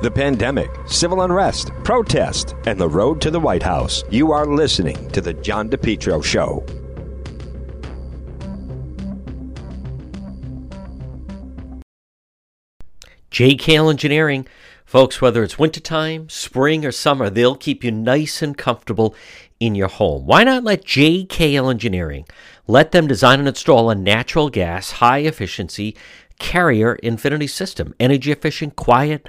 the pandemic, civil unrest, protest, and the road to the White House. You are listening to The John DePetro Show. JKL Engineering. Folks, whether it's wintertime, spring, or summer, they'll keep you nice and comfortable in your home. Why not let JKL Engineering let them design and install a natural gas, high efficiency carrier infinity system? Energy efficient, quiet,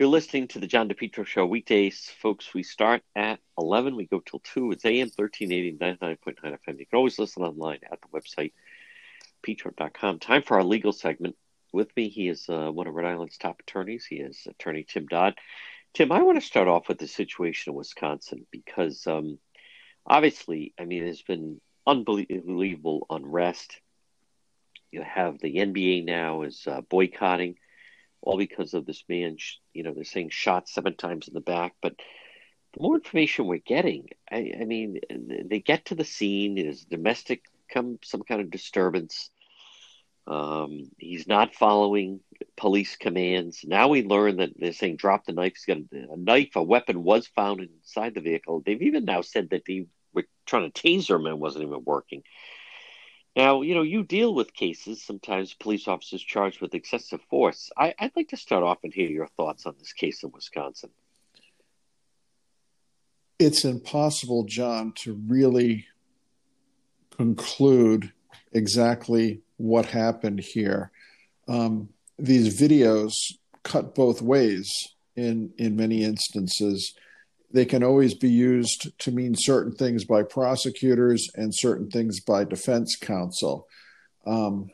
You're listening to the John DePetro Show weekdays, folks. We start at 11. We go till 2. It's AM 1380, 99.9 FM. You can always listen online at the website, petro.com. Time for our legal segment. With me, he is uh, one of Rhode Island's top attorneys. He is attorney Tim Dodd. Tim, I want to start off with the situation in Wisconsin because um, obviously, I mean, there's been unbelievable unrest. You have the NBA now is uh, boycotting all because of this man, you know, they're saying shot seven times in the back. But the more information we're getting, I, I mean, they get to the scene, there's domestic, come some kind of disturbance. Um, he's not following police commands. Now we learn that they're saying drop the knife. He's got a, a knife, a weapon was found inside the vehicle. They've even now said that they were trying to taser him and wasn't even working. Now, you know, you deal with cases, sometimes police officers charged with excessive force. I, would like to start off and hear your thoughts on this case in Wisconsin. It's impossible, John, to really conclude exactly what happened here. Um, these videos cut both ways in in many instances they can always be used to mean certain things by prosecutors and certain things by defense counsel. Um,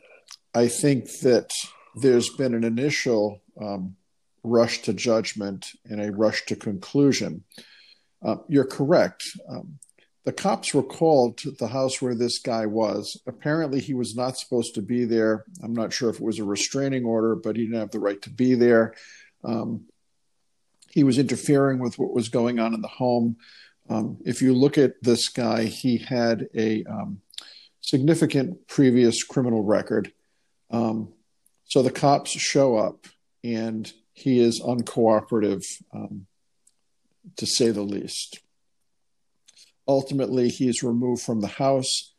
I think that there's been an initial um, rush to judgment and a rush to conclusion. Uh, you're correct. Um, the cops were called to the house where this guy was. Apparently, he was not supposed to be there. I'm not sure if it was a restraining order, but he didn't have the right to be there. Um, he was interfering with what was going on in the home. Um, if you look at this guy, he had a um, significant previous criminal record. Um, so the cops show up, and he is uncooperative, um, to say the least. Ultimately, he's removed from the house.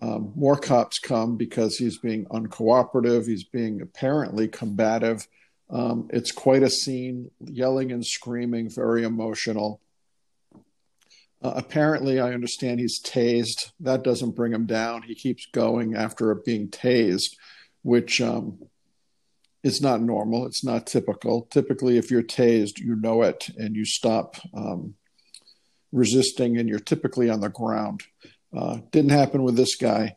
Um, more cops come because he's being uncooperative. He's being apparently combative. Um, it's quite a scene, yelling and screaming, very emotional. Uh, apparently, I understand he's tased. That doesn't bring him down. He keeps going after being tased, which um, is not normal. It's not typical. Typically, if you're tased, you know it and you stop um, resisting, and you're typically on the ground. Uh, didn't happen with this guy.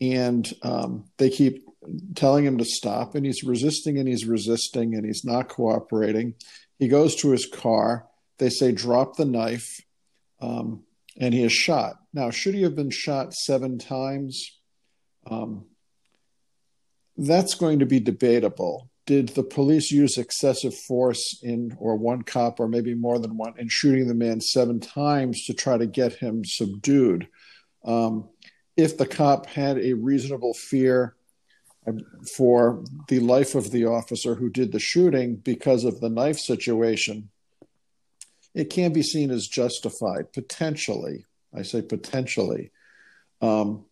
And um, they keep telling him to stop, and he's resisting and he's resisting and he's not cooperating. He goes to his car. They say, drop the knife, um, and he is shot. Now, should he have been shot seven times? Um, that's going to be debatable. Did the police use excessive force in, or one cop, or maybe more than one, in shooting the man seven times to try to get him subdued? Um, if the cop had a reasonable fear for the life of the officer who did the shooting because of the knife situation, it can be seen as justified, potentially. I say potentially. Um,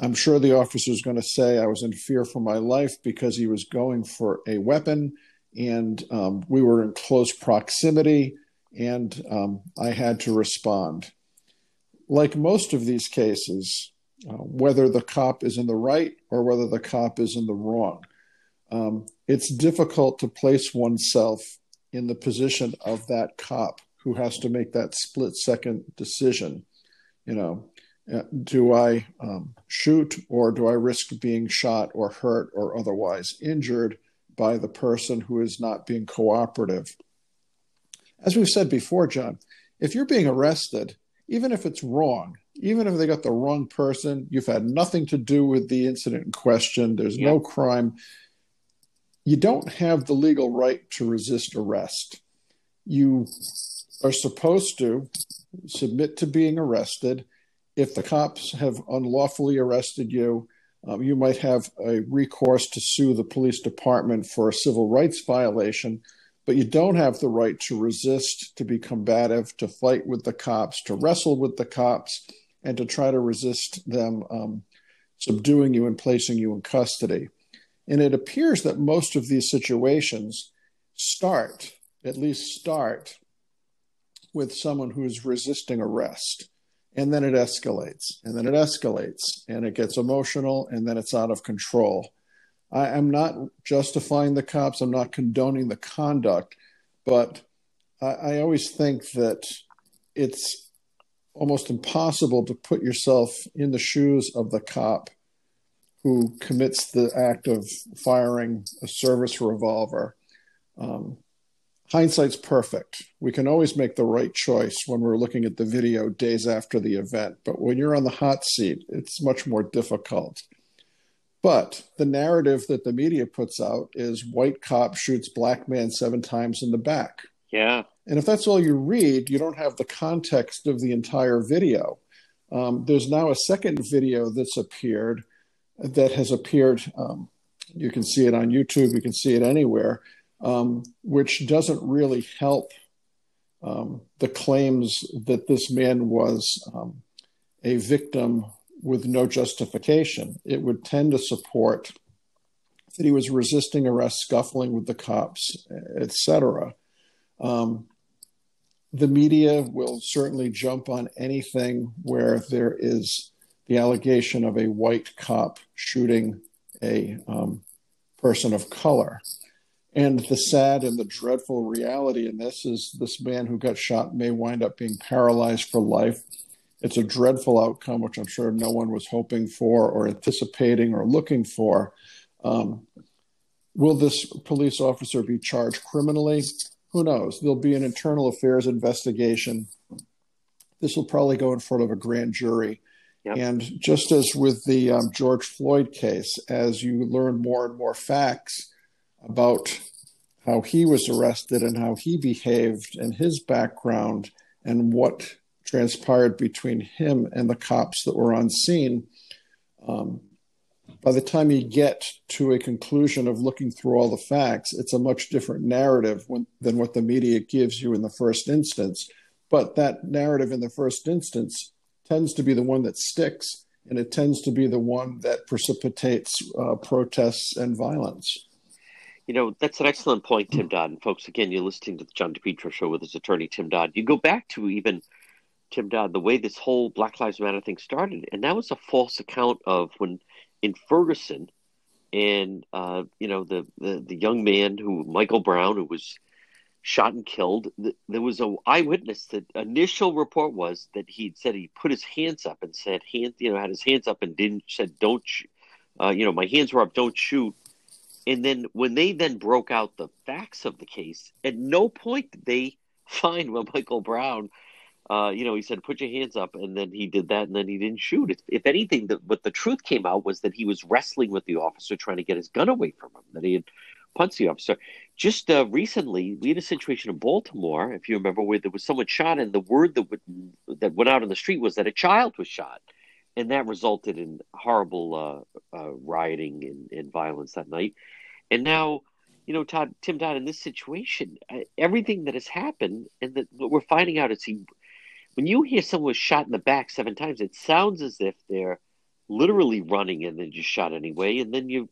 I'm sure the officer is going to say I was in fear for my life because he was going for a weapon and um, we were in close proximity and um, I had to respond. Like most of these cases, uh, whether the cop is in the right or whether the cop is in the wrong, um, it's difficult to place oneself in the position of that cop who has to make that split second decision. You know, uh, do I um, shoot or do I risk being shot or hurt or otherwise injured by the person who is not being cooperative? As we've said before, John, if you're being arrested, even if it's wrong, even if they got the wrong person, you've had nothing to do with the incident in question, there's no crime, you don't have the legal right to resist arrest. You are supposed to submit to being arrested. If the cops have unlawfully arrested you, um, you might have a recourse to sue the police department for a civil rights violation, but you don't have the right to resist, to be combative, to fight with the cops, to wrestle with the cops, and to try to resist them um, subduing you and placing you in custody. And it appears that most of these situations start, at least start, with someone who's resisting arrest. And then it escalates and then it escalates and it gets emotional and then it's out of control. I, am not justifying the cops. I'm not condoning the conduct but I, I always think that it's almost impossible to put yourself in the shoes of the cop who commits the act of firing a service revolver um, hindsight's perfect. We can always make the right choice when we're looking at the video days after the event. But when you're on the hot seat, it's much more difficult. But the narrative that the media puts out is white cop shoots black man seven times in the back. Yeah. And if that's all you read, you don't have the context of the entire video. Um, there's now a second video that's appeared that has appeared. Um, you can see it on YouTube, you can see it anywhere um, which doesn't really help um, the claims that this man was um, a victim with no justification. It would tend to support that he was resisting arrest, scuffling with the cops, etc. Um, the media will certainly jump on anything where there is the allegation of a white cop shooting a um, person of color. And the sad and the dreadful reality in this is this man who got shot may wind up being paralyzed for life. It's a dreadful outcome, which I'm sure no one was hoping for or anticipating or looking for. Um, will this police officer be charged criminally? Who knows? There'll be an internal affairs investigation. This will probably go in front of a grand jury. Yep. And just as with the um, George Floyd case, as you learn more and more facts, about how he was arrested and how he behaved and his background and what transpired between him and the cops that were on scene. Um, by the time you get to a conclusion of looking through all the facts, it's a much different narrative when, than what the media gives you in the first instance. But that narrative in the first instance tends to be the one that sticks, and it tends to be the one that precipitates uh, protests and violence. You know, that's an excellent point, Tim Dodd. And folks, again, you're listening to the John DePetro show with his attorney, Tim Dodd. You go back to even Tim Dodd, the way this whole Black Lives Matter thing started, and that was a false account of when in Ferguson, and uh, you know the, the the young man who Michael Brown, who was shot and killed. There was a eyewitness. The initial report was that he said he put his hands up and said, "Hand," you know, had his hands up and didn't said, "Don't," uh, you know, my hands were up, don't shoot and then when they then broke out the facts of the case, at no point did they find what Michael Brown, uh, you know, he said, put your hands up. And then he did that and then he didn't shoot. If, if anything, the, what the truth came out was that he was wrestling with the officer, trying to get his gun away from him, that he had punched the officer. just uh, recently, we had a situation in Baltimore, if you remember, where there was someone shot, and the word that would, that went out on the street was that a child was shot, and that resulted in horrible uh, uh, rioting and, and, violence that night. And now, you know, Todd, Tim Todd, in this situation, uh, everything that has happened, and that what we're finding out is he, when you hear someone shot in the back seven times, it sounds as if they're literally running and then just shot anyway, and then you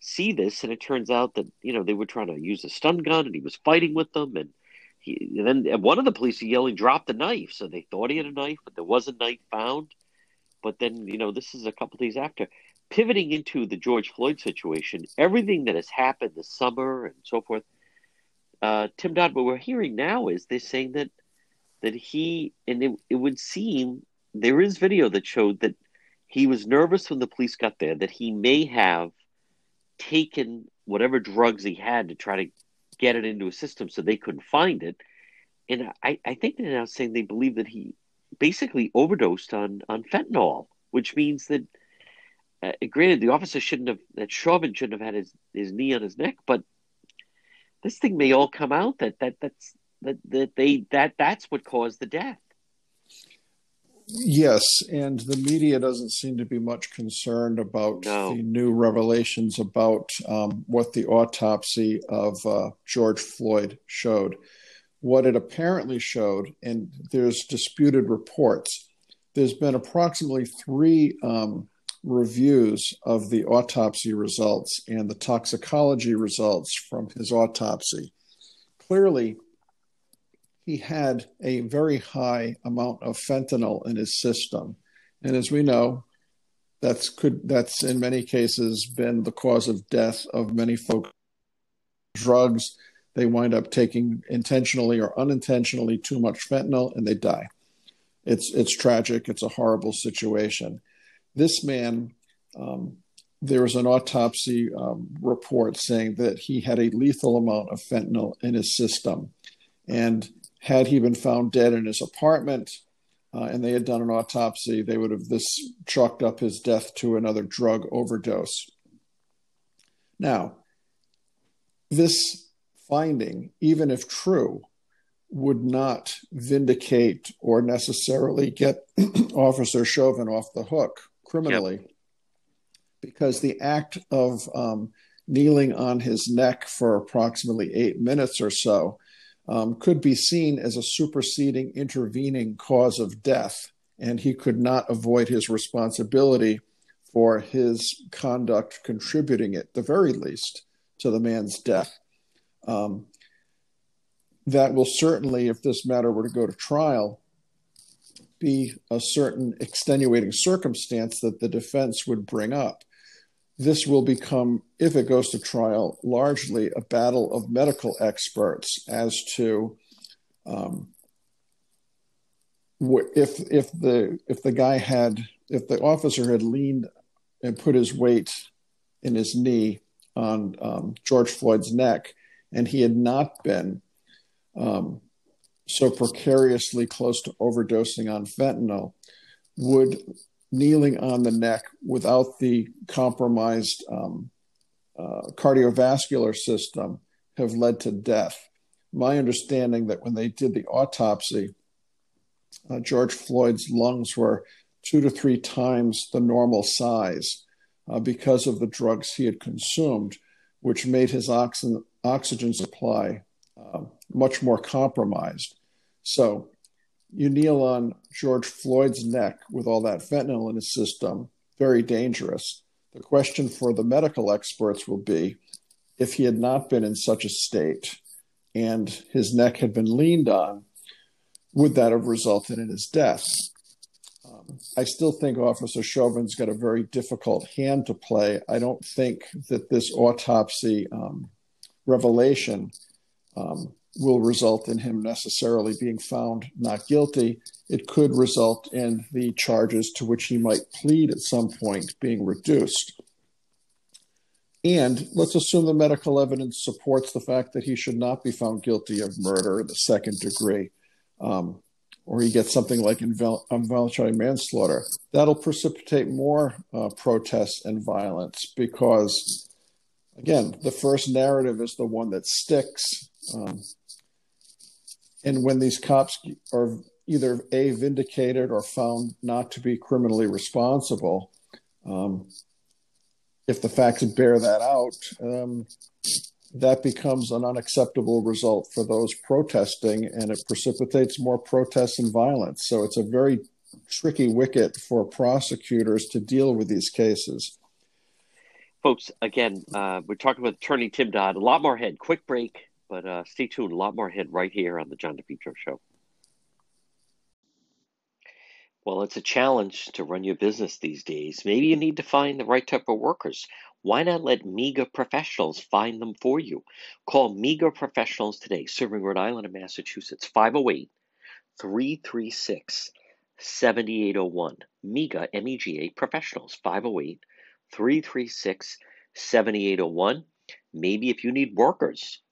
see this, and it turns out that you know they were trying to use a stun gun, and he was fighting with them, and, he, and then one of the police yelling, "Drop the knife!" So they thought he had a knife, but there was a knife found. But then you know this is a couple days after. Pivoting into the George Floyd situation, everything that has happened this summer and so forth. Uh, Tim Dodd, what we're hearing now is they're saying that that he and it, it would seem there is video that showed that he was nervous when the police got there that he may have taken whatever drugs he had to try to get it into a system so they couldn't find it. And I, I think they're now saying they believe that he basically overdosed on, on fentanyl, which means that, uh, granted, the officer shouldn't have, that Chauvin shouldn't have had his, his knee on his neck, but this thing may all come out that, that that's, that, that they, that that's what caused the death. Yes, and the media doesn't seem to be much concerned about no. the new revelations about um, what the autopsy of uh, George Floyd showed. What it apparently showed, and there's disputed reports, there's been approximately three um, reviews of the autopsy results and the toxicology results from his autopsy. Clearly, he had a very high amount of fentanyl in his system. And as we know, that's could that's in many cases been the cause of death of many folks. Drugs, they wind up taking intentionally or unintentionally too much fentanyl and they die. It's it's tragic. It's a horrible situation. This man, um, there was an autopsy um, report saying that he had a lethal amount of fentanyl in his system, and had he been found dead in his apartment uh, and they had done an autopsy, they would have this chalked up his death to another drug overdose. Now, this finding, even if true, would not vindicate or necessarily get Officer Chauvin off the hook criminally, yep. because the act of um, kneeling on his neck for approximately eight minutes or so um, could be seen as a superseding intervening cause of death, and he could not avoid his responsibility for his conduct contributing, at the very least, to the man's death. Um, that will certainly, if this matter were to go to trial, be a certain extenuating circumstance that the defense would bring up this will become, if it goes to trial, largely a battle of medical experts as to um, if if the if the guy had if the officer had leaned and put his weight in his knee on um, George Floyd's neck, and he had not been um, so precariously close to overdosing on fentanyl, would kneeling on the neck without the compromised um, uh, cardiovascular system have led to death. My understanding that when they did the autopsy, uh, George Floyd's lungs were two to three times the normal size uh, because of the drugs he had consumed, which made his oxygen, oxygen supply uh, much more compromised. So you kneel on George Floyd's neck with all that fentanyl in his system, very dangerous. The question for the medical experts will be if he had not been in such a state and his neck had been leaned on, would that have resulted in his death? Um, I still think Officer Chauvin's got a very difficult hand to play. I don't think that this autopsy um, revelation um, will result in him necessarily being found not guilty. It could result in the charges to which he might plead at some point being reduced. And let's assume the medical evidence supports the fact that he should not be found guilty of murder in the second degree, um, or he gets something like invol- involuntary manslaughter. That'll precipitate more uh, protests and violence because again, the first narrative is the one that sticks. Um, and when these cops are either a vindicated or found not to be criminally responsible, um, if the facts bear that out, um, that becomes an unacceptable result for those protesting, and it precipitates more protests and violence. So it's a very tricky wicket for prosecutors to deal with these cases. Folks, again, uh, we're talking with attorney Tim Dodd. A lot more ahead. Quick break, but uh, stay tuned. A lot more ahead right here on the John DePetro Show. Well, it's a challenge to run your business these days. Maybe you need to find the right type of workers. Why not let MEGA professionals find them for you? Call MEGA professionals today, serving Rhode Island and Massachusetts, 508 336 7801. MEGA, M E G A professionals, 508 336 7801. Maybe if you need workers,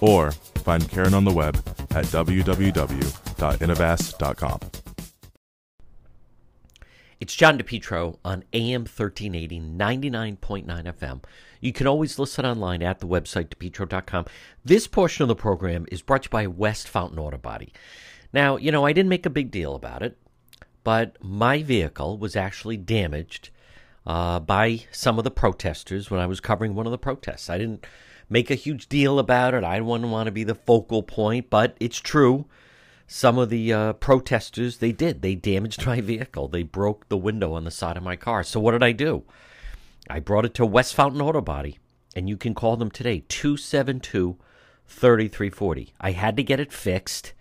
Or find Karen on the web at www.innovast.com. It's John DePetro on AM 1380, 99.9 FM. You can always listen online at the website, depetro.com. This portion of the program is brought to you by West Fountain Auto Body. Now, you know, I didn't make a big deal about it, but my vehicle was actually damaged uh, by some of the protesters when I was covering one of the protests. I didn't make a huge deal about it. I wouldn't want to be the focal point, but it's true. Some of the uh, protesters, they did. They damaged my vehicle. They broke the window on the side of my car. So what did I do? I brought it to West Fountain Auto Body, and you can call them today, 272 3340. I had to get it fixed.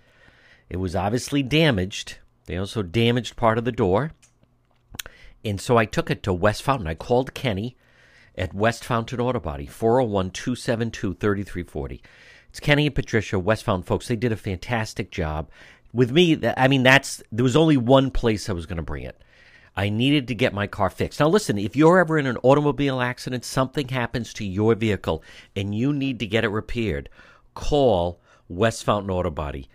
It was obviously damaged. They also damaged part of the door. And so I took it to West Fountain. I called Kenny at West Fountain Auto Body, 401 272 3340. It's Kenny and Patricia, West Fountain folks. They did a fantastic job. With me, I mean, that's there was only one place I was going to bring it. I needed to get my car fixed. Now, listen, if you're ever in an automobile accident, something happens to your vehicle, and you need to get it repaired, call West Fountain Auto Body,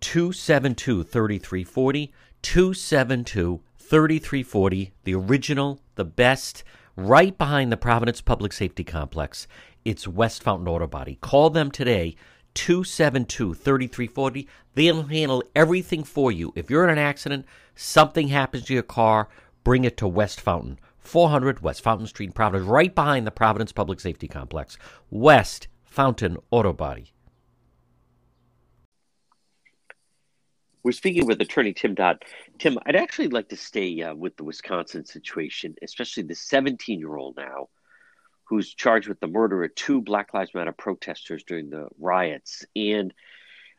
272 3340, 272 3340, the original, the best right behind the Providence Public Safety Complex. It's West Fountain Auto Body. Call them today, 272 3340. They'll handle everything for you. If you're in an accident, something happens to your car, bring it to West Fountain. 400 West Fountain Street, Providence, right behind the Providence Public Safety Complex. West Fountain Auto Body. We're speaking with attorney Tim Dodd. Tim, I'd actually like to stay uh, with the Wisconsin situation, especially the 17 year old now who's charged with the murder of two Black Lives Matter protesters during the riots. And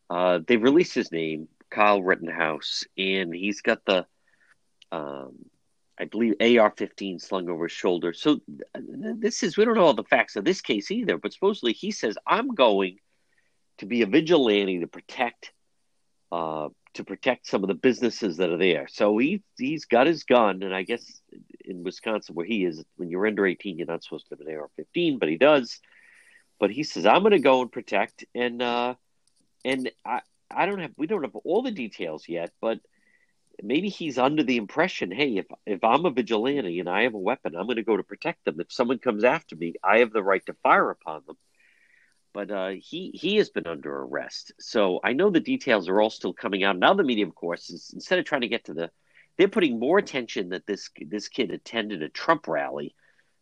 uh, they released his name, Kyle Rittenhouse, and he's got the, um, I believe, AR 15 slung over his shoulder. So this is, we don't know all the facts of this case either, but supposedly he says, I'm going to be a vigilante to protect uh, to protect some of the businesses that are there. So he he's got his gun, and I guess in Wisconsin where he is, when you're under 18, you're not supposed to have an AR-15, but he does. But he says, "I'm going to go and protect," and uh, and I I don't have we don't have all the details yet, but maybe he's under the impression, hey, if if I'm a vigilante and I have a weapon, I'm going to go to protect them. If someone comes after me, I have the right to fire upon them. But uh, he he has been under arrest, so I know the details are all still coming out. Now the media, of course, is instead of trying to get to the, they're putting more attention that this this kid attended a Trump rally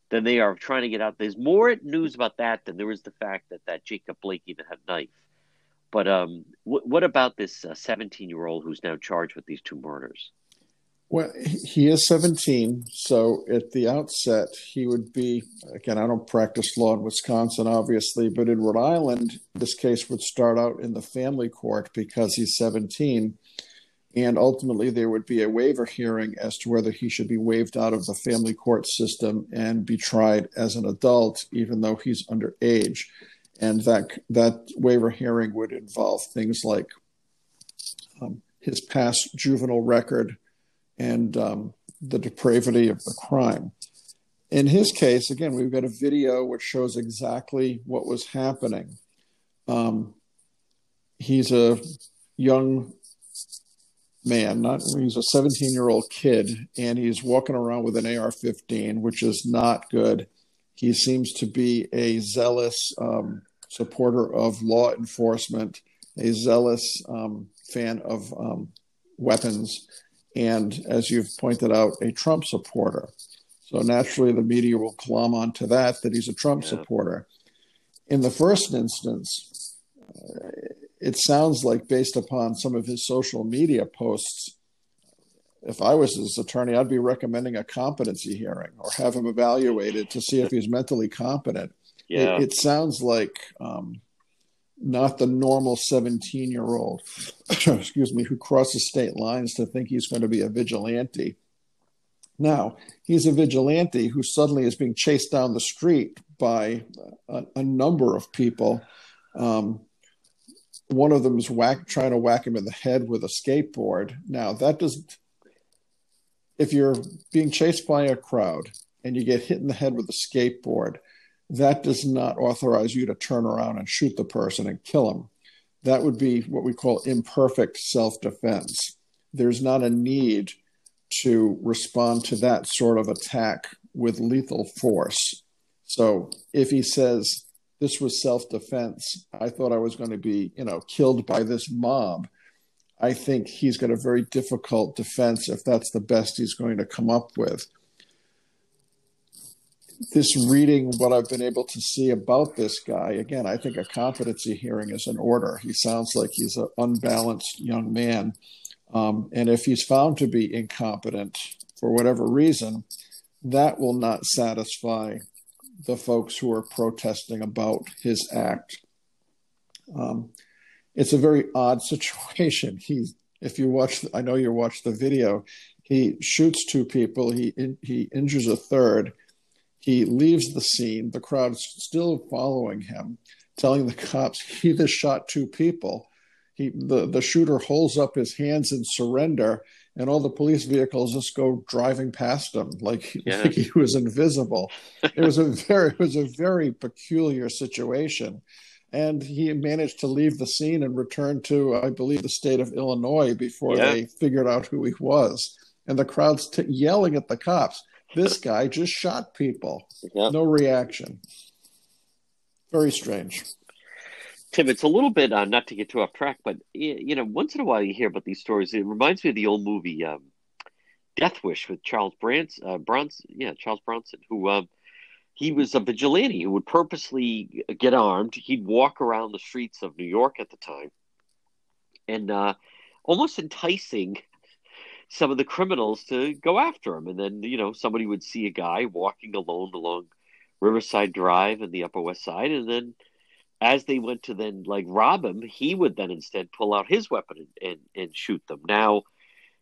than they are trying to get out. There's more news about that than there is the fact that that Jacob Blake even had a knife. But um, what about this 17 uh, year old who's now charged with these two murders? Well, he is 17, so at the outset, he would be. Again, I don't practice law in Wisconsin, obviously, but in Rhode Island, this case would start out in the family court because he's 17. And ultimately, there would be a waiver hearing as to whether he should be waived out of the family court system and be tried as an adult, even though he's underage. And that, that waiver hearing would involve things like um, his past juvenile record and um, the depravity of the crime. In his case, again, we've got a video which shows exactly what was happening. Um, he's a young man, not he's a 17 year old kid, and he's walking around with an AR 15, which is not good. He seems to be a zealous um, supporter of law enforcement, a zealous um, fan of um, weapons, and as you've pointed out, a Trump supporter. So naturally, the media will glom onto that that he's a Trump yeah. supporter. In the first instance, uh, it sounds like, based upon some of his social media posts, if I was his attorney, I'd be recommending a competency hearing or have him evaluated to see if he's mentally competent. Yeah. It, it sounds like um, not the normal 17 year old, excuse me, who crosses state lines to think he's going to be a vigilante. Now, he's a vigilante who suddenly is being chased down the street by a, a number of people. Um, one of them is whack, trying to whack him in the head with a skateboard. Now, that doesn't, if you're being chased by a crowd and you get hit in the head with a skateboard, that does not authorize you to turn around and shoot the person and kill him. That would be what we call imperfect self defense. There's not a need to respond to that sort of attack with lethal force. So if he says, this was self defense, I thought I was going to be, you know, killed by this mob. I think he's got a very difficult defense if that's the best he's going to come up with this reading what I've been able to see about this guy, again, I think a competency hearing is in order. He sounds like he's an unbalanced young man. Um, and if he's found to be incompetent for whatever reason, that will not satisfy the folks who are protesting about his act. Um, it's a very odd situation. He, if you watch, I know you watched the video. He shoots two people. He he injures a third he leaves the scene. The crowd's still following him, telling the cops he just shot two people. He, the, the shooter holds up his hands in surrender, and all the police vehicles just go driving past him like, yeah. like he was invisible. it was a very it was a very peculiar situation, and he managed to leave the scene and return to I believe the state of Illinois before yeah. they figured out who he was. And the crowd's t- yelling at the cops this guy just shot people. Yep. No reaction. Very strange. Tim, it's a little bit uh, not to get too off track, but you know, once in a while you hear about these stories. It reminds me of the old movie um, Death Wish with Charles Bronson. Uh, Bronson, yeah, Charles Bronson, who um, he was a vigilante who would purposely get armed. He'd walk around the streets of New York at the time, and uh, almost enticing some of the criminals to go after him. And then, you know, somebody would see a guy walking alone along Riverside Drive and the Upper West Side. And then as they went to then like rob him, he would then instead pull out his weapon and, and, and shoot them. Now,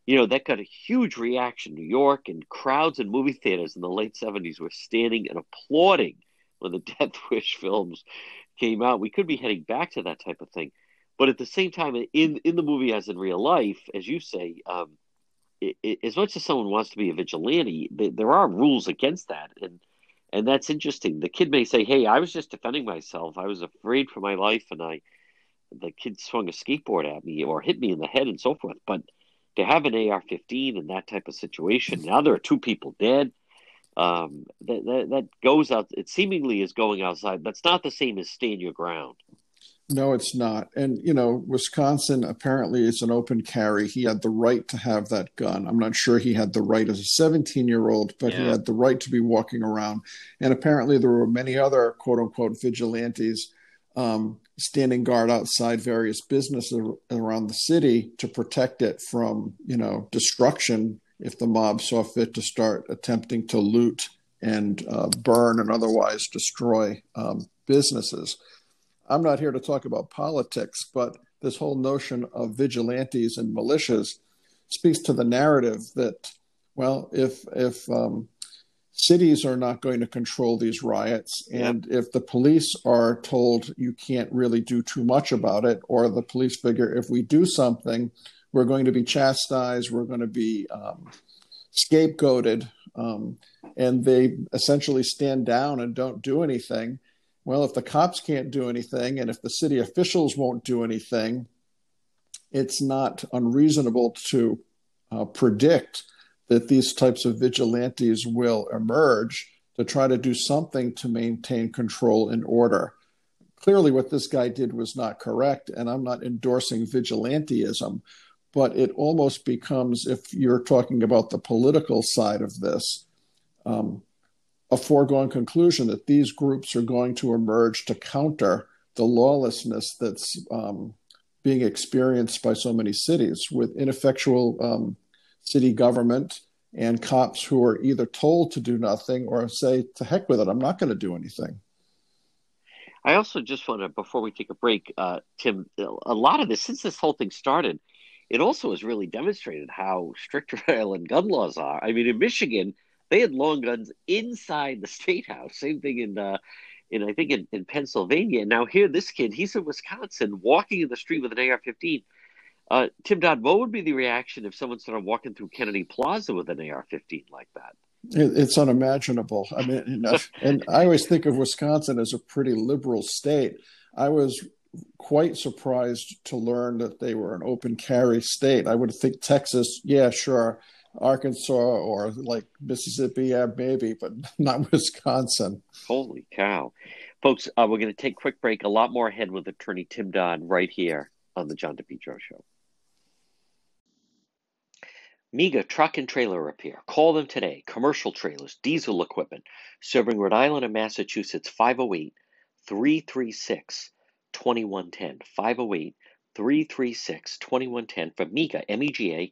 you know, that got a huge reaction. New York and crowds in movie theaters in the late 70s were standing and applauding when the Death Wish films came out. We could be heading back to that type of thing. But at the same time, in, in the movie, as in real life, as you say, um, it, as much as someone wants to be a vigilante, there are rules against that, and and that's interesting. The kid may say, "Hey, I was just defending myself. I was afraid for my life, and I the kid swung a skateboard at me or hit me in the head and so forth. But to have an AR-15 in that type of situation, now there are two people dead. Um, that, that that goes out. It seemingly is going outside. That's not the same as stand your ground. No, it's not. And, you know, Wisconsin apparently is an open carry. He had the right to have that gun. I'm not sure he had the right as a 17 year old, but yeah. he had the right to be walking around. And apparently there were many other quote unquote vigilantes um, standing guard outside various businesses around the city to protect it from, you know, destruction if the mob saw fit to start attempting to loot and uh, burn and otherwise destroy um, businesses. I'm not here to talk about politics, but this whole notion of vigilantes and militias speaks to the narrative that, well, if if um, cities are not going to control these riots, and if the police are told you can't really do too much about it, or the police figure if we do something, we're going to be chastised, we're going to be um, scapegoated, um, and they essentially stand down and don't do anything well, if the cops can't do anything and if the city officials won't do anything, it's not unreasonable to uh, predict that these types of vigilantes will emerge to try to do something to maintain control and order. Clearly, what this guy did was not correct, and I'm not endorsing vigilanteism, but it almost becomes, if you're talking about the political side of this, um, a foregone conclusion that these groups are going to emerge to counter the lawlessness that's um, being experienced by so many cities with ineffectual um, city government and cops who are either told to do nothing or say, to heck with it, I'm not going to do anything. I also just want to, before we take a break, uh, Tim, a lot of this, since this whole thing started, it also has really demonstrated how strict Rhode Island gun laws are. I mean, in Michigan, they had long guns inside the state house. Same thing in uh, in I think in, in Pennsylvania. Now here, this kid, he's in Wisconsin, walking in the street with an AR-15. Uh, Tim Dodd, what would be the reaction if someone started walking through Kennedy Plaza with an AR-15 like that? It's unimaginable. I mean, you know, and I always think of Wisconsin as a pretty liberal state. I was quite surprised to learn that they were an open carry state. I would think Texas, yeah, sure, Arkansas or like Mississippi, yeah, maybe, but not Wisconsin. Holy cow. Folks, uh, we're going to take a quick break. A lot more ahead with attorney Tim Dodd right here on the John DePetro Show. MEGA Truck and Trailer Repair. Call them today. Commercial trailers, diesel equipment, serving Rhode Island and Massachusetts 508 336 2110. 508 336 2110 for MEGA, M E G A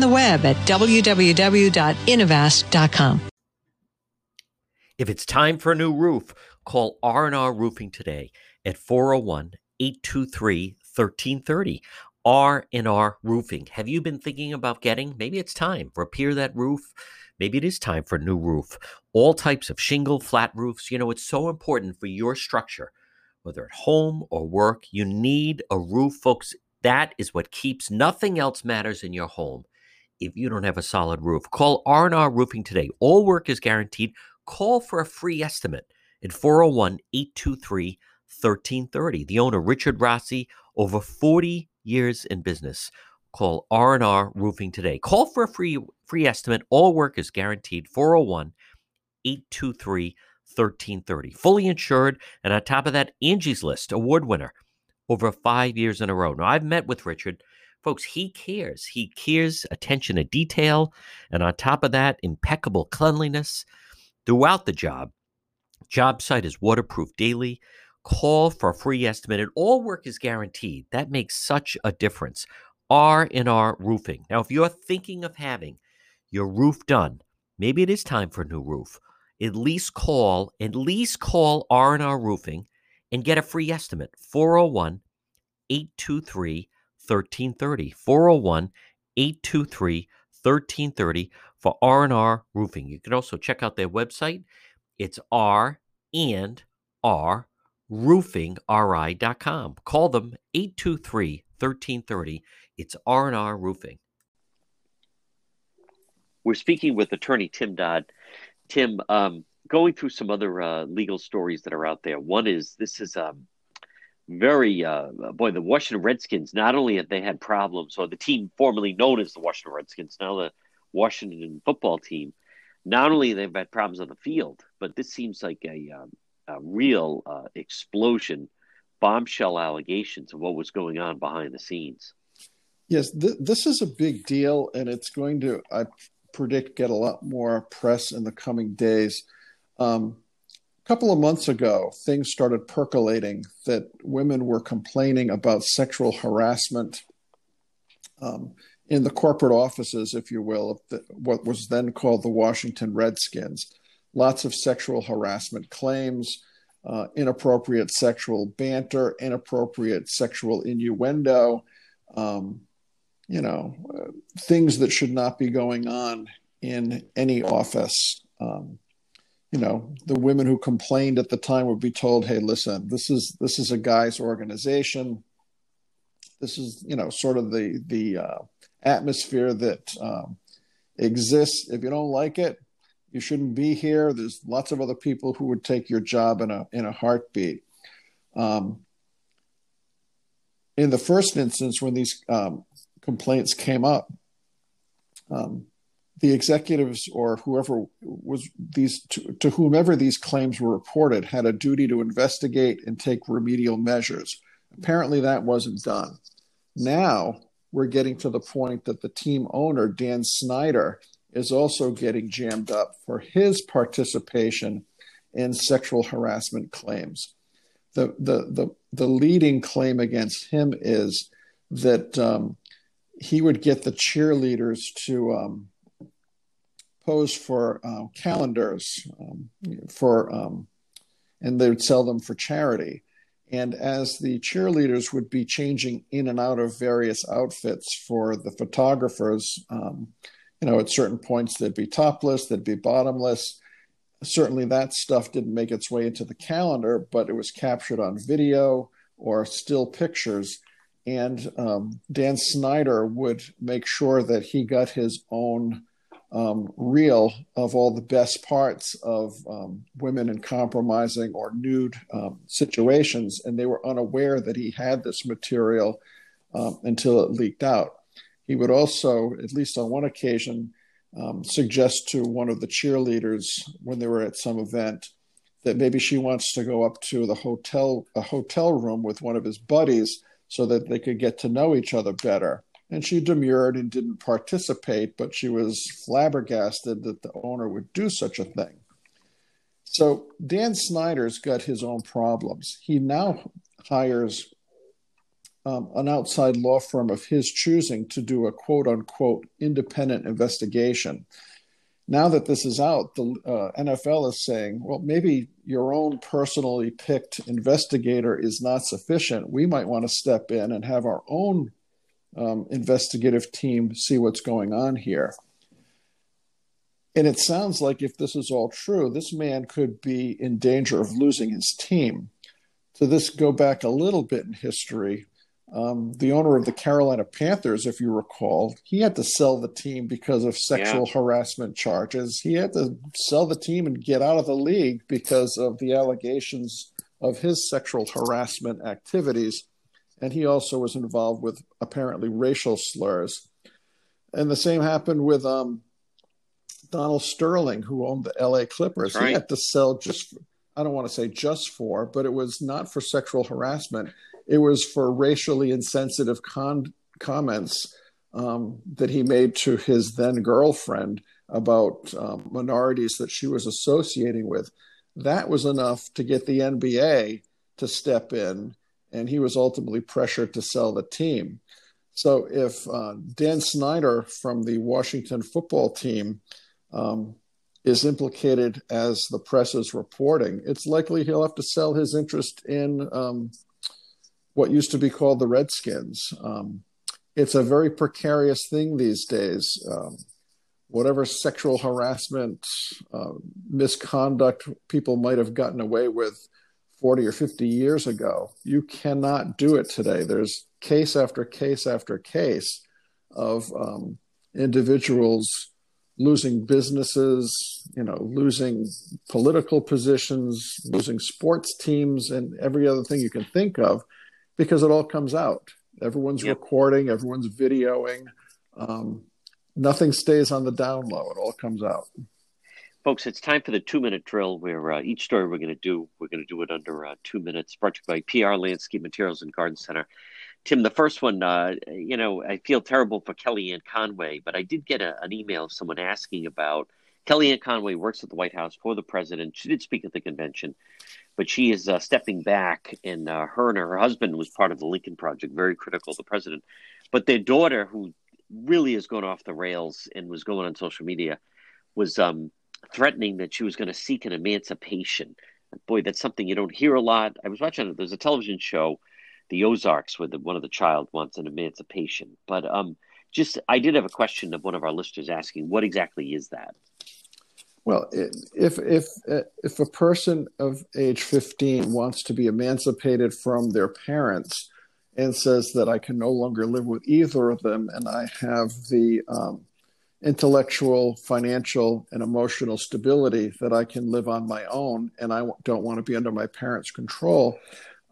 the web at www.innovast.com. If it's time for a new roof, call R&R Roofing today at 401 823 1330. R&R Roofing. Have you been thinking about getting? Maybe it's time. Repair that roof. Maybe it is time for a new roof. All types of shingle, flat roofs. You know, it's so important for your structure, whether at home or work. You need a roof, folks. That is what keeps nothing else matters in your home. If you don't have a solid roof, call R&R Roofing today. All work is guaranteed. Call for a free estimate at 401 823 1330. The owner, Richard Rossi, over 40 years in business. Call R&R Roofing today. Call for a free free estimate. All work is guaranteed. 401 823 1330. Fully insured. And on top of that, Angie's List award winner over five years in a row. Now, I've met with Richard. Folks, he cares. He cares attention to detail. And on top of that, impeccable cleanliness throughout the job. Job site is waterproof daily. Call for a free estimate, and all work is guaranteed. That makes such a difference. R&R Roofing. Now, if you're thinking of having your roof done, maybe it is time for a new roof. At least call, at least call R&R Roofing and get a free estimate. 401 823 1330. 401 823 1330 for R&R Roofing. You can also check out their website. It's R and R Roofing roofingri.com. Call them 823 1330. It's R&R Roofing. We're speaking with attorney Tim Dodd. Tim, um, going through some other uh, legal stories that are out there. One is this is um, very uh, boy the Washington Redskins. Not only have they had problems, or the team formerly known as the Washington Redskins, now the Washington football team. Not only they've had problems on the field, but this seems like a, um, a real uh, explosion, bombshell allegations of what was going on behind the scenes. Yes, th- this is a big deal, and it's going to, I predict, get a lot more press in the coming days. Um, a couple of months ago, things started percolating that women were complaining about sexual harassment um, in the corporate offices, if you will, of the, what was then called the Washington Redskins lots of sexual harassment claims, uh, inappropriate sexual banter, inappropriate sexual innuendo, um, you know, uh, things that should not be going on in any office. Um, you know, the women who complained at the time would be told, "Hey, listen, this is this is a guy's organization. This is you know sort of the the uh, atmosphere that um, exists. If you don't like it, you shouldn't be here. There's lots of other people who would take your job in a in a heartbeat. Um, in the first instance, when these um, complaints came up, um, the executives or whoever was these to, to, whomever these claims were reported had a duty to investigate and take remedial measures. Apparently, that wasn't done. Now we're getting to the point that the team owner Dan Snyder is also getting jammed up for his participation in sexual harassment claims. The, the, the, the leading claim against him is that um, he would get the cheerleaders to um, pose for uh, calendars um, for, um, and they would sell them for charity. And as the cheerleaders would be changing in and out of various outfits for the photographers, um, you know, at certain points they'd be topless, they'd be bottomless. Certainly, that stuff didn't make its way into the calendar, but it was captured on video or still pictures. And um, Dan Snyder would make sure that he got his own um, reel of all the best parts of um, women in compromising or nude um, situations, and they were unaware that he had this material um, until it leaked out. He would also, at least on one occasion, um, suggest to one of the cheerleaders when they were at some event that maybe she wants to go up to the hotel a hotel room with one of his buddies so that they could get to know each other better. And she demurred and didn't participate, but she was flabbergasted that the owner would do such a thing. So Dan Snyder's got his own problems. He now hires um, an outside law firm of his choosing to do a quote unquote independent investigation. now that this is out, the uh, NFL is saying, well, maybe your own personally picked investigator is not sufficient. We might want to step in and have our own um, investigative team see what's going on here. And it sounds like if this is all true, this man could be in danger of losing his team. To this go back a little bit in history, um, the owner of the Carolina Panthers, if you recall, he had to sell the team because of sexual yeah. harassment charges. He had to sell the team and get out of the league because of the allegations of his sexual harassment activities. And he also was involved with apparently racial slurs. And the same happened with um, Donald Sterling, who owned the LA Clippers. Right. He had to sell just, I don't want to say just for, but it was not for sexual harassment it was for racially insensitive con- comments um, that he made to his then girlfriend about um, minorities that she was associating with. That was enough to get the NBA to step in, and he was ultimately pressured to sell the team. So if uh, Dan Snyder from the Washington football team um, is implicated as the press is reporting, it's likely he'll have to sell his interest in um, what used to be called the Redskins. Um, it's a very precarious thing these days. Um, whatever sexual harassment, uh, misconduct people might have gotten away with 40 or 50 years ago, you cannot do it today. There's case after case after case of um, individuals losing businesses, you know, losing political positions, losing sports teams, and every other thing you can think of because it all comes out. Everyone's yep. recording, everyone's videoing. Um, nothing stays on the down low. It all comes out. Folks, it's time for the two minute drill where uh, each story we're going to do, we're going to do it under uh, two minutes, brought to you by PR Landscape Materials and Garden Center. Tim, the first one, uh, you know, I feel terrible for Kellyanne Conway, but I did get a, an email of someone asking about Kellyanne Conway works at the White House for the president. She did speak at the convention but she is uh, stepping back, and uh, her and her husband was part of the Lincoln Project, very critical of the president. But their daughter, who really is going off the rails and was going on social media, was um, threatening that she was going to seek an emancipation. Boy, that's something you don't hear a lot. I was watching. There's a television show, The Ozarks, where the, one of the child wants an emancipation. But um, just, I did have a question of one of our listeners asking, what exactly is that? Well, if if if a person of age 15 wants to be emancipated from their parents and says that I can no longer live with either of them, and I have the um, intellectual, financial, and emotional stability that I can live on my own, and I don't want to be under my parents' control,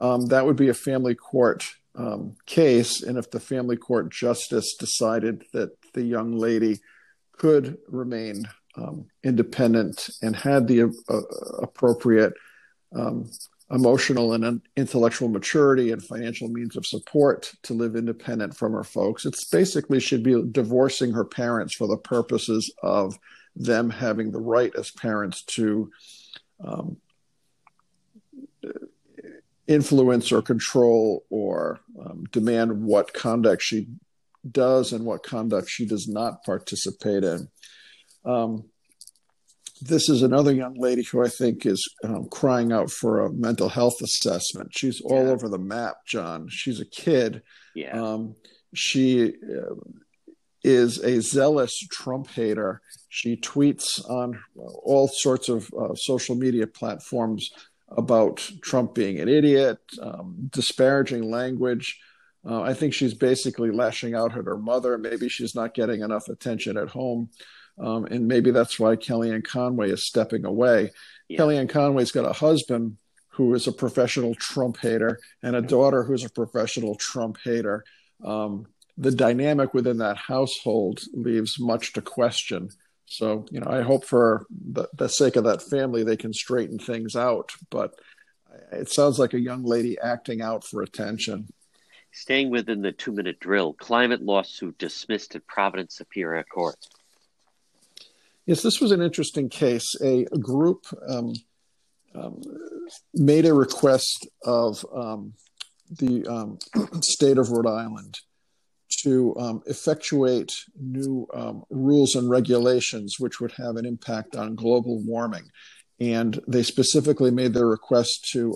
um, that would be a family court um, case. And if the family court justice decided that the young lady could remain um, independent and had the uh, appropriate um, emotional and intellectual maturity and financial means of support to live independent from her folks. It's basically should be divorcing her parents for the purposes of them having the right as parents to um, influence or control or um, demand what conduct she does and what conduct she does not participate in. Um, this is another young lady who I think is um, crying out for a mental health assessment. She's all yeah. over the map, John. She's a kid. Yeah. Um, she uh, is a zealous Trump hater. She tweets on all sorts of uh, social media platforms about Trump being an idiot, um, disparaging language. Uh, I think she's basically lashing out at her mother. Maybe she's not getting enough attention at home. Um, and maybe that's why Kellyanne Conway is stepping away. Yeah. Kellyanne Conway's got a husband who is a professional Trump hater and a daughter who's a professional Trump hater. Um, the dynamic within that household leaves much to question. So, you know, I hope for the, the sake of that family, they can straighten things out. But it sounds like a young lady acting out for attention. Staying within the two minute drill, climate lawsuit dismissed at Providence Superior Court. Yes, this was an interesting case. A, group um, um, made a request of um, the um, state of Rhode Island to um, effectuate new um, rules and regulations which would have an impact on global warming. And they specifically made their request to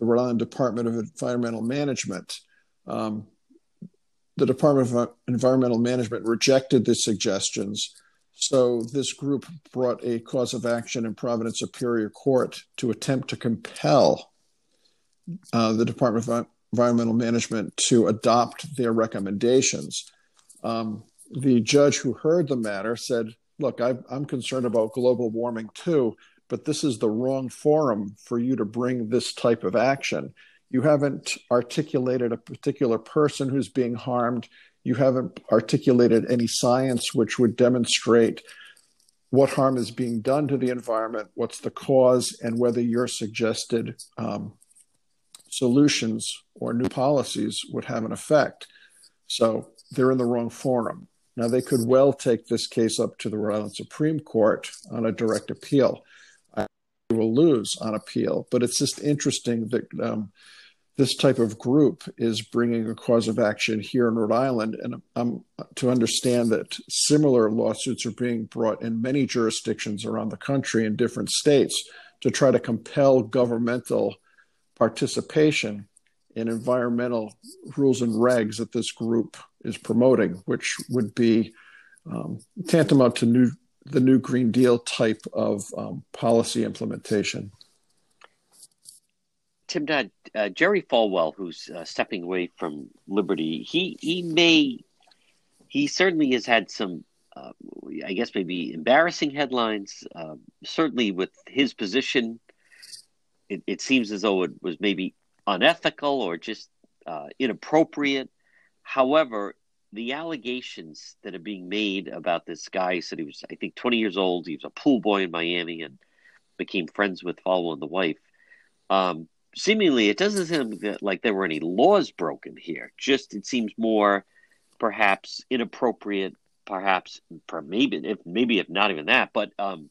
the Rhode Island Department of Environmental Management. The Department of Environmental Management rejected the suggestions. So this group brought a cause of action in Providence Superior Court to attempt to compel uh, the Department of Environmental Management to adopt their recommendations. Um, the judge who heard the matter said, Look, I, I'm concerned about global warming too, but this is the wrong forum for you to bring this type of action. You haven't articulated a particular person who's being harmed. You haven't articulated any science which would demonstrate what harm is being done to the environment, what's the cause, and whether your suggested um, solutions or new policies would have an effect. So they're in the wrong forum. Now, they could well take this case up to the Rhode Island Supreme Court on a direct appeal. I will lose on appeal, but it's just interesting that um, this type of group is bringing a cause of action here in Rhode Island. And um, to understand that similar lawsuits are being brought in many jurisdictions around the country in different states to try to compel governmental participation in environmental rules and regs that this group is promoting, which would be um, tantamount to new, the new Green Deal type of um, policy implementation. Tim Dodd, uh, Jerry Falwell, who's uh, stepping away from Liberty, he he may, he certainly has had some, uh, I guess maybe embarrassing headlines. Um, certainly with his position it, it seems as though it was maybe unethical or just uh, inappropriate. However, the allegations that are being made about this guy said he was, I think, 20 years old. He was a pool boy in Miami and became friends with Falwell and the wife. Um, seemingly, it doesn't seem that, like there were any laws broken here. Just it seems more, perhaps inappropriate, perhaps, maybe if maybe if not even that, but um,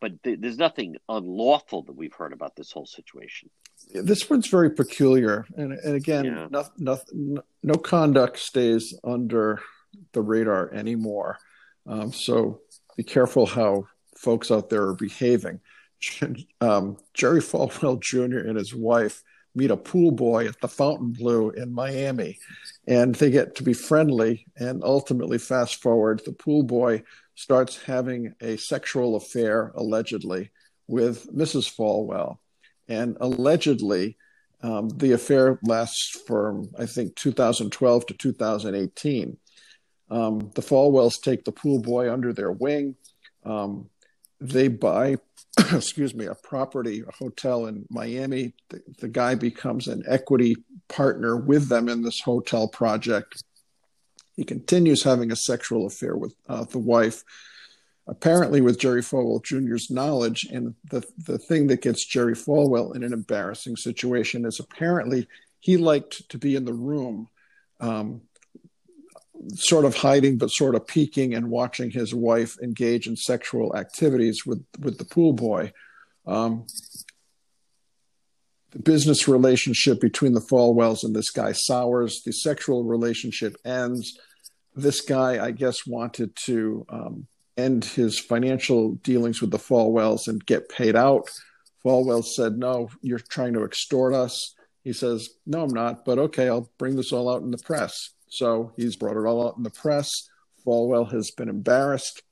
but th- there's nothing unlawful that we've heard about this whole situation. This one's very peculiar, and, and again, yeah. no, no, no, conduct stays under the radar anymore. Um, so be careful how folks out there are behaving. Um, Jerry Falwell Jr. and his wife meet a pool boy at the Fontainebleau in Miami, and they get to be friendly. And ultimately, fast forward, the pool boy starts having a sexual affair, allegedly, with Mrs. Falwell. And allegedly, um, the affair lasts from, I think, 2012 to 2018. Um, the Falwells take the pool boy under their wing. Um, they buy, excuse me, a property, a hotel in Miami. The, the guy becomes an equity partner with them in this hotel project. He continues having a sexual affair with uh, the wife, apparently with Jerry Falwell Jr.'s knowledge. And the, the thing that gets Jerry Falwell in an embarrassing situation is apparently he liked to be in the room, um, sort of hiding, but sort of peeking and watching his wife engage in sexual activities with, with the pool boy. Um, the business relationship between the Falwells and this guy sours. The sexual relationship ends. This guy, I guess, wanted to um, end his financial dealings with the Falwells and get paid out. Falwell said, No, you're trying to extort us. He says, No, I'm not, but okay, I'll bring this all out in the press. So he's brought it all out in the press. Falwell has been embarrassed.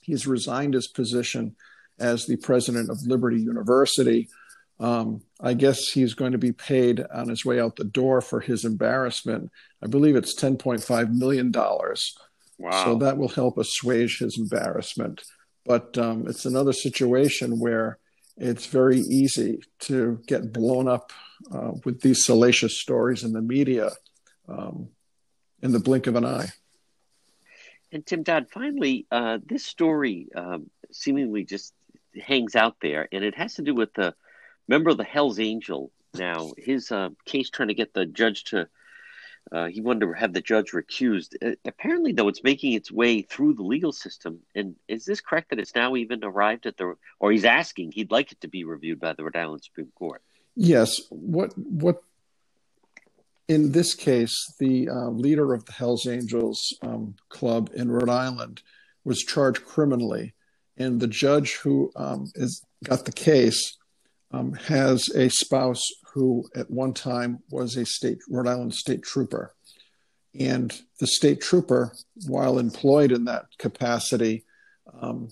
He's resigned his position as the president of Liberty University. Um, I guess he's going to be paid on his way out the door for his embarrassment. I believe it's $10.5 million. Wow. So that will help assuage his embarrassment. But um, it's another situation where it's very easy to get blown up uh, with these salacious stories in the media um, in the blink of an eye. And Tim Dodd, finally, uh, this story um, seemingly just hangs out there, and it has to do with the member of the Hell's Angel now, his uh, case trying to get the judge to, uh, he wanted to have the judge recused. Uh, apparently, though, it's making its way through the legal system. And is this correct that it's now even arrived at the, or he's asking, he'd like it to be reviewed by the Rhode Island Supreme Court? Yes. What, what in this case, the uh, leader of the Hells Angels um, club in Rhode Island was charged criminally, and the judge who um, is got the case um, has a spouse who at one time was a state Rhode Island state trooper, and the state trooper, while employed in that capacity, um,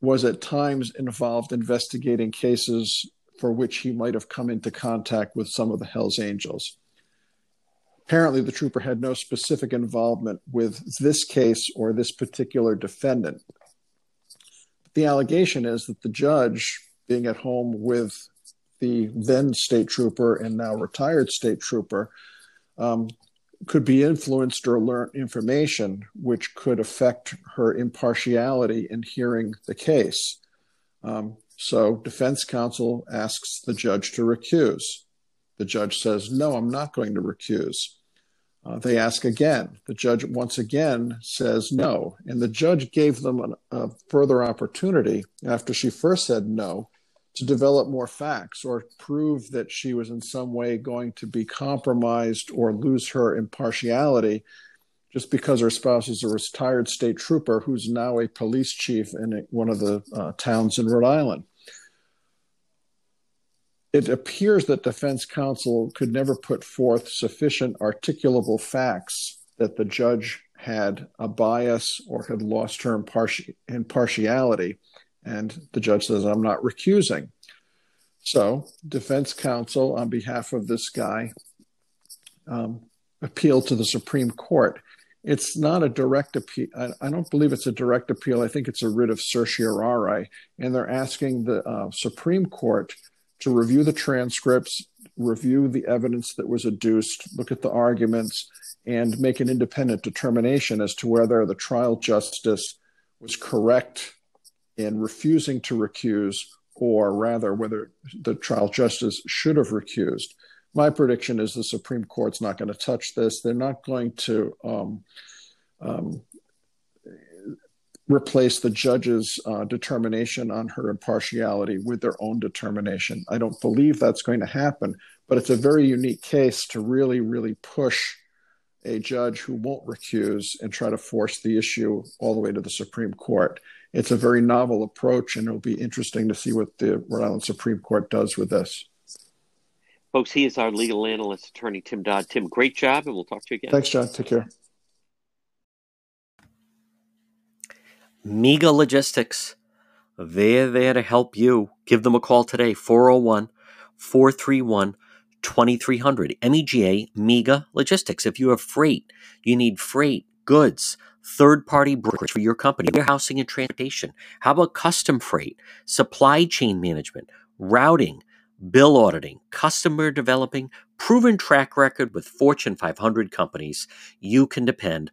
was at times involved investigating cases for which he might have come into contact with some of the Hells Angels. Apparently, the trooper had no specific involvement with this case or this particular defendant. The allegation is that the judge, being at home with the then state trooper and now retired state trooper, um, could be influenced or learn information which could affect her impartiality in hearing the case. Um, so, defense counsel asks the judge to recuse. The judge says, No, I'm not going to recuse. Uh, they ask again. The judge once again says no. And the judge gave them an, a further opportunity after she first said no to develop more facts or prove that she was in some way going to be compromised or lose her impartiality just because her spouse is a retired state trooper who's now a police chief in one of the uh, towns in Rhode Island it appears that defense counsel could never put forth sufficient articulable facts that the judge had a bias or had lost her imparti- impartiality. And the judge says, I'm not recusing. So, defense counsel, on behalf of this guy, um, appealed to the Supreme Court. It's not a direct appeal. I, I, don't believe it's a direct appeal. I think it's a writ of certiorari. And they're asking the uh, Supreme Court to review the transcripts, review the evidence that was adduced, look at the arguments, and make an independent determination as to whether the trial justice was correct in refusing to recuse, or rather, whether the trial justice should have recused. My prediction is the Supreme Court's not going to touch this. They're not going to um, um, replace the judge's uh, determination on her impartiality with their own determination. I don't believe that's going to happen, but it's a very unique case to really, really push a judge who won't recuse and try to force the issue all the way to the Supreme Court. It's a very novel approach, and it'll be interesting to see what the Rhode Island Supreme Court does with this. Folks, he is our legal analyst, attorney Tim Dodd. Tim, great job, and we'll talk to you again. Thanks, John. Take care. MEGA Logistics. They're there to help you. Give them a call today, 401 431 2300. MEGA, MEGA Logistics. If you have freight, you need freight, goods, third party brokerage for your company, warehousing and transportation. How about custom freight, supply chain management, routing, bill auditing, customer developing, proven track record with Fortune 500 companies? You can depend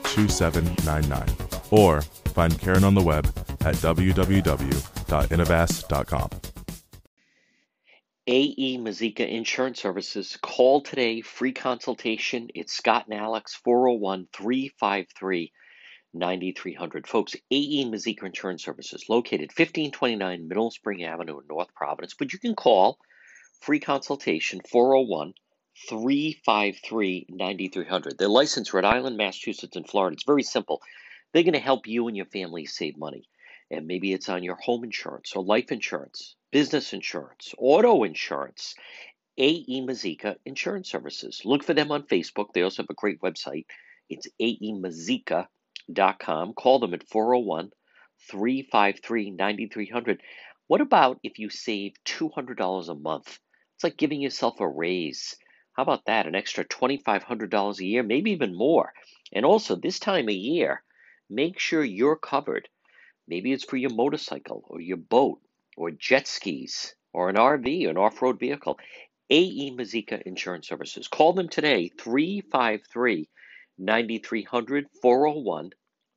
2799 or find Karen on the web at www.innovas.com. AE Mazika Insurance Services. Call today, free consultation. It's Scott and Alex, 401 353 9300. Folks, AE Mazika Insurance Services, located 1529 Mineral Spring Avenue in North Providence. But you can call free consultation 401 353 9300. They're licensed Rhode Island, Massachusetts, and Florida. It's very simple. They're going to help you and your family save money. And maybe it's on your home insurance or life insurance, business insurance, auto insurance. AE Mazika Insurance Services. Look for them on Facebook. They also have a great website, It's aemazika.com. Call them at 401 353 9300. What about if you save $200 a month? It's like giving yourself a raise. How about that? An extra $2,500 a year, maybe even more. And also, this time of year, make sure you're covered. Maybe it's for your motorcycle or your boat or jet skis or an RV, or an off road vehicle. AE Mazika Insurance Services. Call them today, 353 9300 401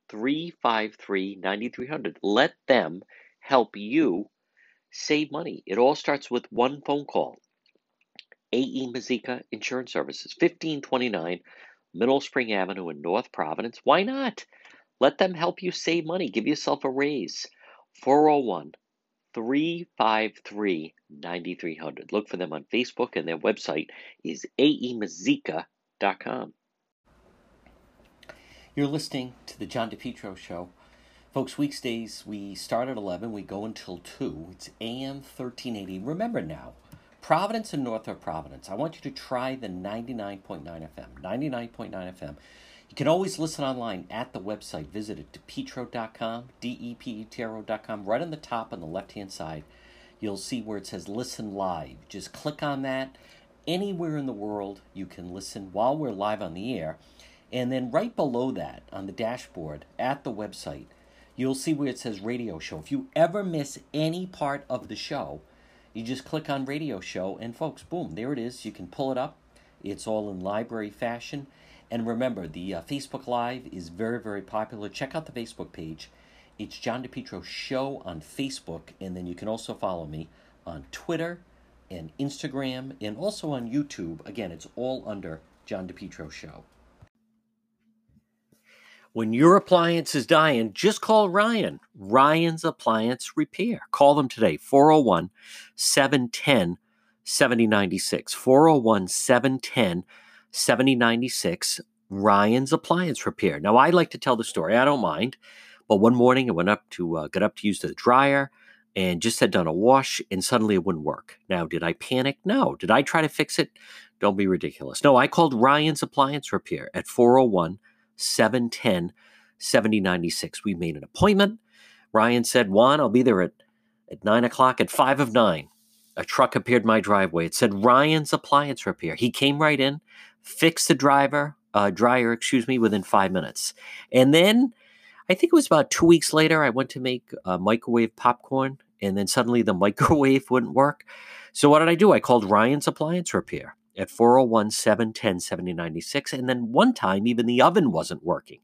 353 9300. Let them help you save money. It all starts with one phone call. AE Mazika Insurance Services, 1529 Mineral Spring Avenue in North Providence. Why not? Let them help you save money. Give yourself a raise. 401 353 9300. Look for them on Facebook, and their website is aemazika.com. You're listening to the John DePetro Show. Folks, weekdays we start at 11, we go until 2. It's AM 1380. Remember now, Providence and north of Providence. I want you to try the 99.9 FM. 99.9 FM. You can always listen online at the website. Visit it, depetro.com, D-E-P-E-T-R-O.com. Right on the top on the left-hand side, you'll see where it says Listen Live. Just click on that. Anywhere in the world, you can listen while we're live on the air. And then right below that, on the dashboard at the website, you'll see where it says Radio Show. If you ever miss any part of the show, you just click on Radio Show, and folks, boom, there it is. You can pull it up. It's all in library fashion. And remember, the uh, Facebook Live is very, very popular. Check out the Facebook page. It's John DePetro Show on Facebook, and then you can also follow me on Twitter and Instagram, and also on YouTube. Again, it's all under John DePetro Show. When your appliance is dying, just call Ryan. Ryan's Appliance Repair. Call them today, 401 710 7096. 401 710 7096. Ryan's Appliance Repair. Now, I like to tell the story, I don't mind. But one morning I went up to uh, get up to use the dryer and just had done a wash and suddenly it wouldn't work. Now, did I panic? No. Did I try to fix it? Don't be ridiculous. No, I called Ryan's Appliance Repair at 401 710 7096. We made an appointment. Ryan said, John, I'll be there at, at 9 o'clock at 5 of 9. A truck appeared my driveway. It said Ryan's Appliance Repair. He came right in, fixed the driver, uh, dryer, excuse me, within five minutes. And then I think it was about two weeks later, I went to make uh, microwave popcorn, and then suddenly the microwave wouldn't work. So what did I do? I called Ryan's Appliance Repair at 401 710 7096. And then one time, even the oven wasn't working.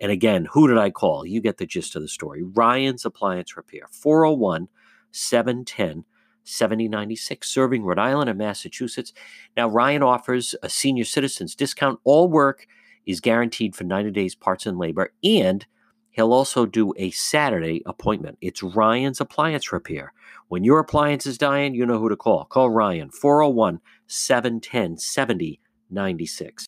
And again, who did I call? You get the gist of the story. Ryan's Appliance Repair, 401 710 7096, serving Rhode Island and Massachusetts. Now, Ryan offers a senior citizens discount. All work is guaranteed for 90 days parts and labor, and he'll also do a Saturday appointment. It's Ryan's Appliance Repair. When your appliance is dying, you know who to call. Call Ryan, 401 710 7096.